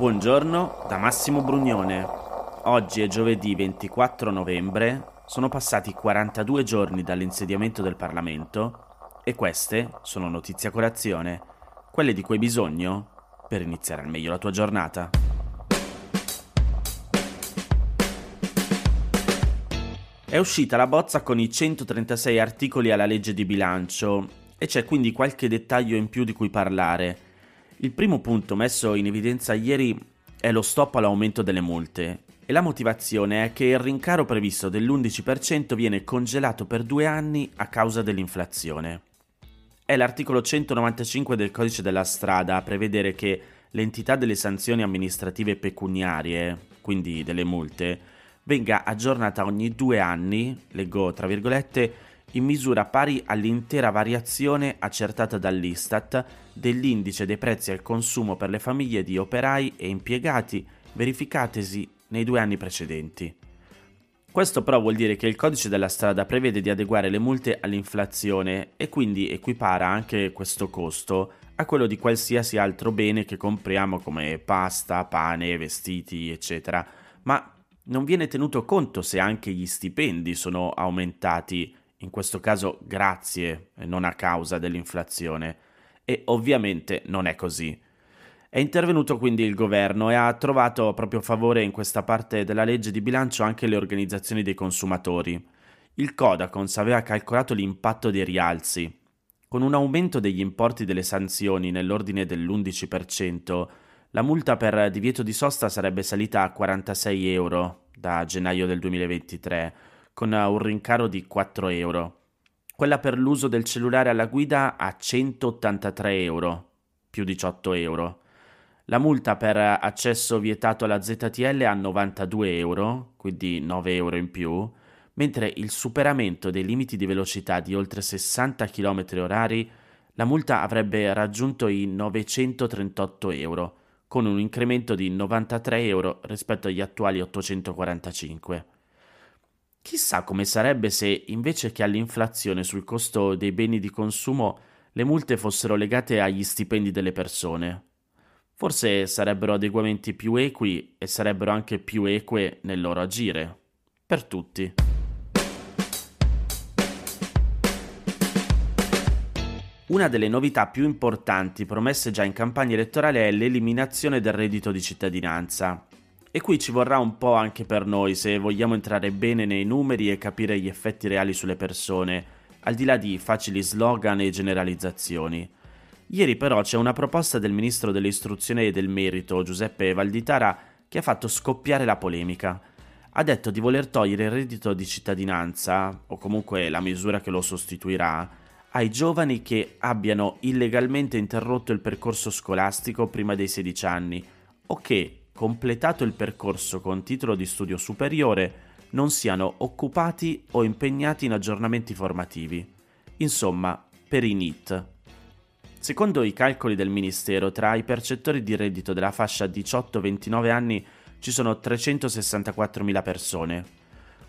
Buongiorno da Massimo Brugnone. Oggi è giovedì 24 novembre, sono passati 42 giorni dall'insediamento del Parlamento e queste sono notizie a colazione, quelle di cui hai bisogno per iniziare al meglio la tua giornata. È uscita la bozza con i 136 articoli alla legge di bilancio e c'è quindi qualche dettaglio in più di cui parlare. Il primo punto messo in evidenza ieri è lo stop all'aumento delle multe e la motivazione è che il rincaro previsto dell'11% viene congelato per due anni a causa dell'inflazione. È l'articolo 195 del codice della strada a prevedere che l'entità delle sanzioni amministrative pecuniarie, quindi delle multe, venga aggiornata ogni due anni, leggo tra virgolette, in misura pari all'intera variazione accertata dall'Istat dell'indice dei prezzi al consumo per le famiglie di operai e impiegati verificatesi nei due anni precedenti. Questo però vuol dire che il codice della strada prevede di adeguare le multe all'inflazione e quindi equipara anche questo costo a quello di qualsiasi altro bene che compriamo come pasta, pane, vestiti, eccetera, ma non viene tenuto conto se anche gli stipendi sono aumentati, in questo caso grazie e non a causa dell'inflazione. E ovviamente non è così. È intervenuto quindi il governo e ha trovato proprio favore in questa parte della legge di bilancio anche le organizzazioni dei consumatori. Il Codacons aveva calcolato l'impatto dei rialzi. Con un aumento degli importi delle sanzioni nell'ordine dell'11%, la multa per divieto di sosta sarebbe salita a 46 euro da gennaio del 2023, con un rincaro di 4 euro. Quella per l'uso del cellulare alla guida a 183 euro, più 18 euro. La multa per accesso vietato alla ZTL a 92 euro, quindi 9 euro in più, mentre il superamento dei limiti di velocità di oltre 60 km orari, la multa avrebbe raggiunto i 938 euro, con un incremento di 93 euro rispetto agli attuali 845. Chissà come sarebbe se invece che all'inflazione sul costo dei beni di consumo le multe fossero legate agli stipendi delle persone. Forse sarebbero adeguamenti più equi e sarebbero anche più eque nel loro agire. Per tutti. Una delle novità più importanti promesse già in campagna elettorale è l'eliminazione del reddito di cittadinanza. E qui ci vorrà un po' anche per noi se vogliamo entrare bene nei numeri e capire gli effetti reali sulle persone, al di là di facili slogan e generalizzazioni. Ieri però c'è una proposta del ministro dell'istruzione e del merito, Giuseppe Valditara, che ha fatto scoppiare la polemica. Ha detto di voler togliere il reddito di cittadinanza, o comunque la misura che lo sostituirà, ai giovani che abbiano illegalmente interrotto il percorso scolastico prima dei 16 anni o che, completato il percorso con titolo di studio superiore, non siano occupati o impegnati in aggiornamenti formativi. Insomma, per i NIT. Secondo i calcoli del Ministero, tra i percettori di reddito della fascia 18-29 anni ci sono 364.000 persone,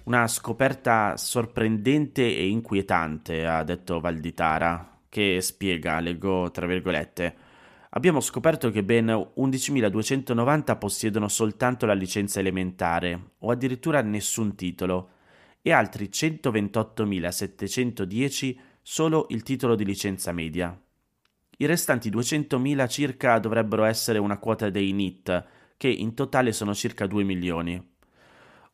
una scoperta sorprendente e inquietante, ha detto Valditara, che spiega, leggo tra virgolette. Abbiamo scoperto che ben 11.290 possiedono soltanto la licenza elementare o addirittura nessun titolo e altri 128.710 solo il titolo di licenza media. I restanti 200.000 circa dovrebbero essere una quota dei NIT, che in totale sono circa 2 milioni.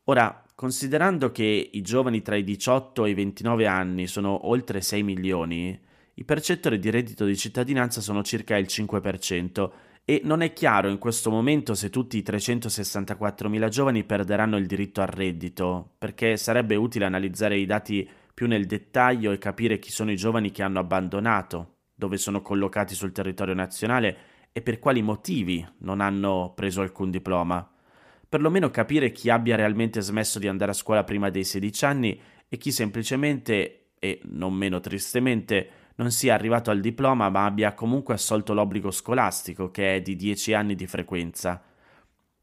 Ora, Considerando che i giovani tra i 18 e i 29 anni sono oltre 6 milioni, i percettori di reddito di cittadinanza sono circa il 5% e non è chiaro in questo momento se tutti i 364 mila giovani perderanno il diritto al reddito, perché sarebbe utile analizzare i dati più nel dettaglio e capire chi sono i giovani che hanno abbandonato, dove sono collocati sul territorio nazionale e per quali motivi non hanno preso alcun diploma. Perlomeno capire chi abbia realmente smesso di andare a scuola prima dei 16 anni e chi semplicemente, e non meno tristemente, non sia arrivato al diploma ma abbia comunque assolto l'obbligo scolastico, che è di 10 anni di frequenza.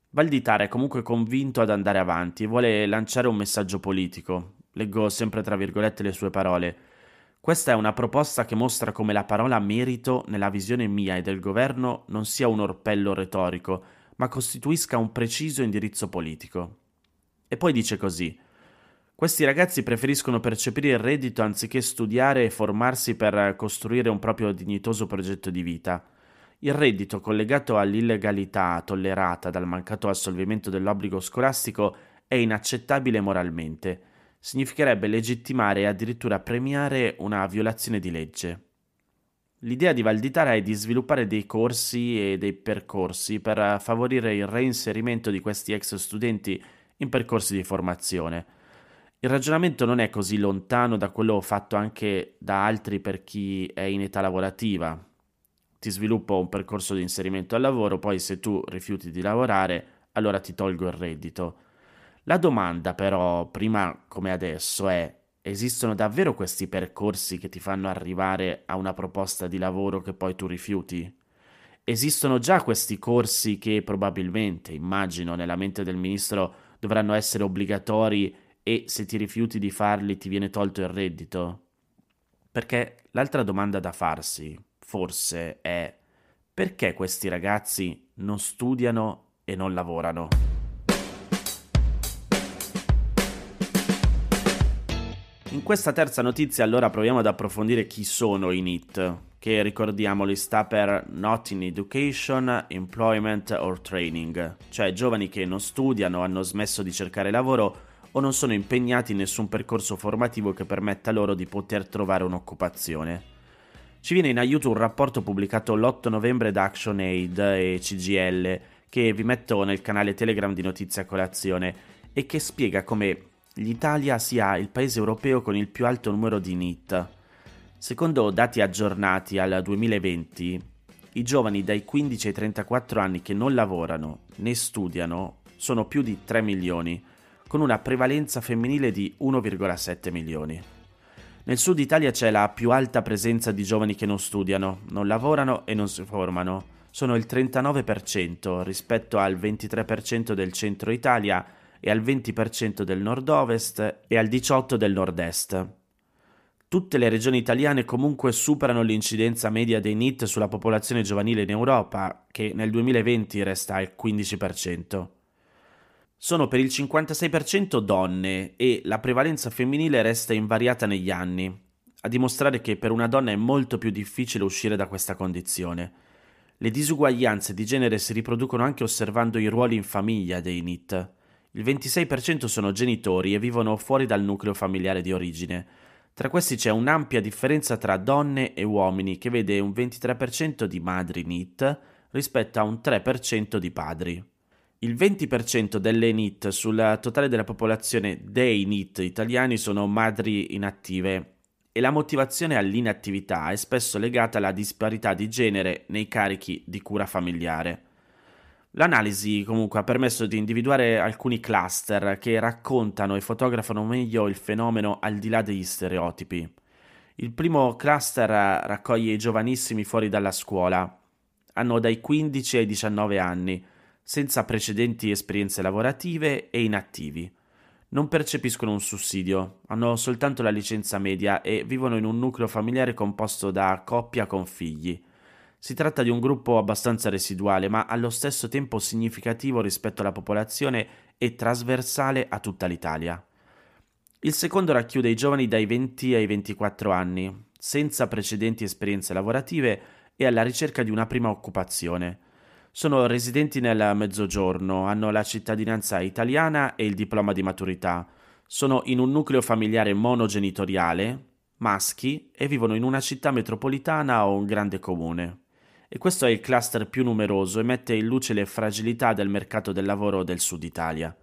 Valditara è comunque convinto ad andare avanti e vuole lanciare un messaggio politico. Leggo sempre tra virgolette le sue parole. Questa è una proposta che mostra come la parola merito nella visione mia e del governo non sia un orpello retorico, ma costituisca un preciso indirizzo politico. E poi dice così. Questi ragazzi preferiscono percepire il reddito anziché studiare e formarsi per costruire un proprio dignitoso progetto di vita. Il reddito collegato all'illegalità tollerata dal mancato assolvimento dell'obbligo scolastico è inaccettabile moralmente. Significherebbe legittimare e addirittura premiare una violazione di legge. L'idea di Valditara è di sviluppare dei corsi e dei percorsi per favorire il reinserimento di questi ex studenti in percorsi di formazione. Il ragionamento non è così lontano da quello fatto anche da altri per chi è in età lavorativa. Ti sviluppo un percorso di inserimento al lavoro, poi se tu rifiuti di lavorare, allora ti tolgo il reddito. La domanda però, prima come adesso, è esistono davvero questi percorsi che ti fanno arrivare a una proposta di lavoro che poi tu rifiuti? Esistono già questi corsi che probabilmente, immagino, nella mente del ministro dovranno essere obbligatori e se ti rifiuti di farli ti viene tolto il reddito? Perché l'altra domanda da farsi, forse, è perché questi ragazzi non studiano e non lavorano? In questa terza notizia allora proviamo ad approfondire chi sono i NIT, che ricordiamoli sta per Not in Education, Employment or Training, cioè giovani che non studiano, hanno smesso di cercare lavoro o non sono impegnati in nessun percorso formativo che permetta loro di poter trovare un'occupazione. Ci viene in aiuto un rapporto pubblicato l'8 novembre da ActionAid e CGL che vi metto nel canale Telegram di Notizia Colazione e che spiega come l'Italia sia il paese europeo con il più alto numero di NIT. Secondo dati aggiornati al 2020, i giovani dai 15 ai 34 anni che non lavorano né studiano sono più di 3 milioni, con una prevalenza femminile di 1,7 milioni. Nel sud Italia c'è la più alta presenza di giovani che non studiano, non lavorano e non si formano. Sono il 39% rispetto al 23% del centro Italia e al 20% del nord-ovest e al 18% del nord-est. Tutte le regioni italiane comunque superano l'incidenza media dei NIT sulla popolazione giovanile in Europa, che nel 2020 resta al 15% sono per il 56% donne e la prevalenza femminile resta invariata negli anni, a dimostrare che per una donna è molto più difficile uscire da questa condizione. Le disuguaglianze di genere si riproducono anche osservando i ruoli in famiglia dei NIT. Il 26% sono genitori e vivono fuori dal nucleo familiare di origine. Tra questi c'è un'ampia differenza tra donne e uomini che vede un 23% di madri NIT rispetto a un 3% di padri. Il 20% delle NIT sul totale della popolazione dei NIT italiani sono madri inattive e la motivazione all'inattività è spesso legata alla disparità di genere nei carichi di cura familiare. L'analisi comunque ha permesso di individuare alcuni cluster che raccontano e fotografano meglio il fenomeno al di là degli stereotipi. Il primo cluster raccoglie i giovanissimi fuori dalla scuola. Hanno dai 15 ai 19 anni senza precedenti esperienze lavorative e inattivi. Non percepiscono un sussidio, hanno soltanto la licenza media e vivono in un nucleo familiare composto da coppia con figli. Si tratta di un gruppo abbastanza residuale, ma allo stesso tempo significativo rispetto alla popolazione e trasversale a tutta l'Italia. Il secondo racchiude i giovani dai 20 ai 24 anni, senza precedenti esperienze lavorative e alla ricerca di una prima occupazione. Sono residenti nel Mezzogiorno, hanno la cittadinanza italiana e il diploma di maturità. Sono in un nucleo familiare monogenitoriale, maschi, e vivono in una città metropolitana o un grande comune. E questo è il cluster più numeroso e mette in luce le fragilità del mercato del lavoro del sud Italia.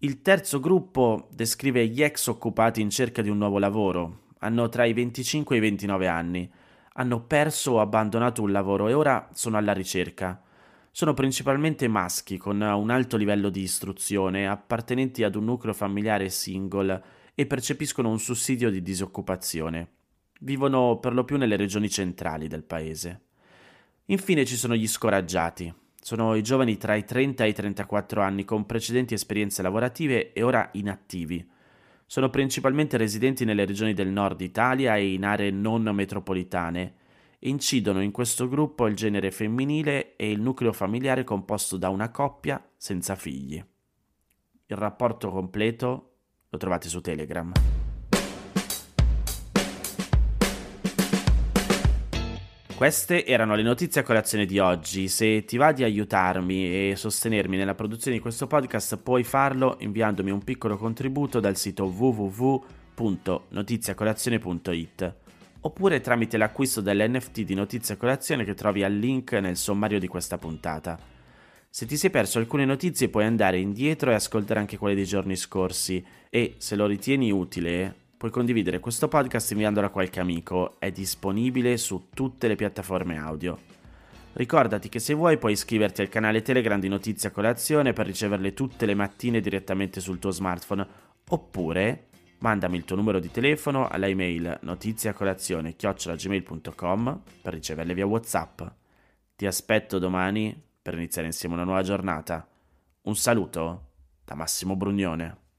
Il terzo gruppo descrive gli ex occupati in cerca di un nuovo lavoro. Hanno tra i 25 e i 29 anni. Hanno perso o abbandonato un lavoro e ora sono alla ricerca sono principalmente maschi con un alto livello di istruzione, appartenenti ad un nucleo familiare single e percepiscono un sussidio di disoccupazione. Vivono per lo più nelle regioni centrali del paese. Infine ci sono gli scoraggiati. Sono i giovani tra i 30 e i 34 anni con precedenti esperienze lavorative e ora inattivi. Sono principalmente residenti nelle regioni del nord Italia e in aree non metropolitane incidono in questo gruppo il genere femminile e il nucleo familiare composto da una coppia senza figli. Il rapporto completo lo trovate su Telegram. Queste erano le notizie a colazione di oggi. Se ti va di aiutarmi e sostenermi nella produzione di questo podcast, puoi farlo inviandomi un piccolo contributo dal sito www.notiziacolazione.it oppure tramite l'acquisto dell'NFT di Notizia Colazione che trovi al link nel sommario di questa puntata. Se ti sei perso alcune notizie puoi andare indietro e ascoltare anche quelle dei giorni scorsi e se lo ritieni utile Puoi condividere questo podcast inviandolo a qualche amico, è disponibile su tutte le piattaforme audio. Ricordati che se vuoi puoi iscriverti al canale Telegram di Notizia Colazione per riceverle tutte le mattine direttamente sul tuo smartphone, oppure mandami il tuo numero di telefono alla email notiziacolazione.gmail.com per riceverle via Whatsapp. Ti aspetto domani per iniziare insieme una nuova giornata. Un saluto da Massimo Brugnone.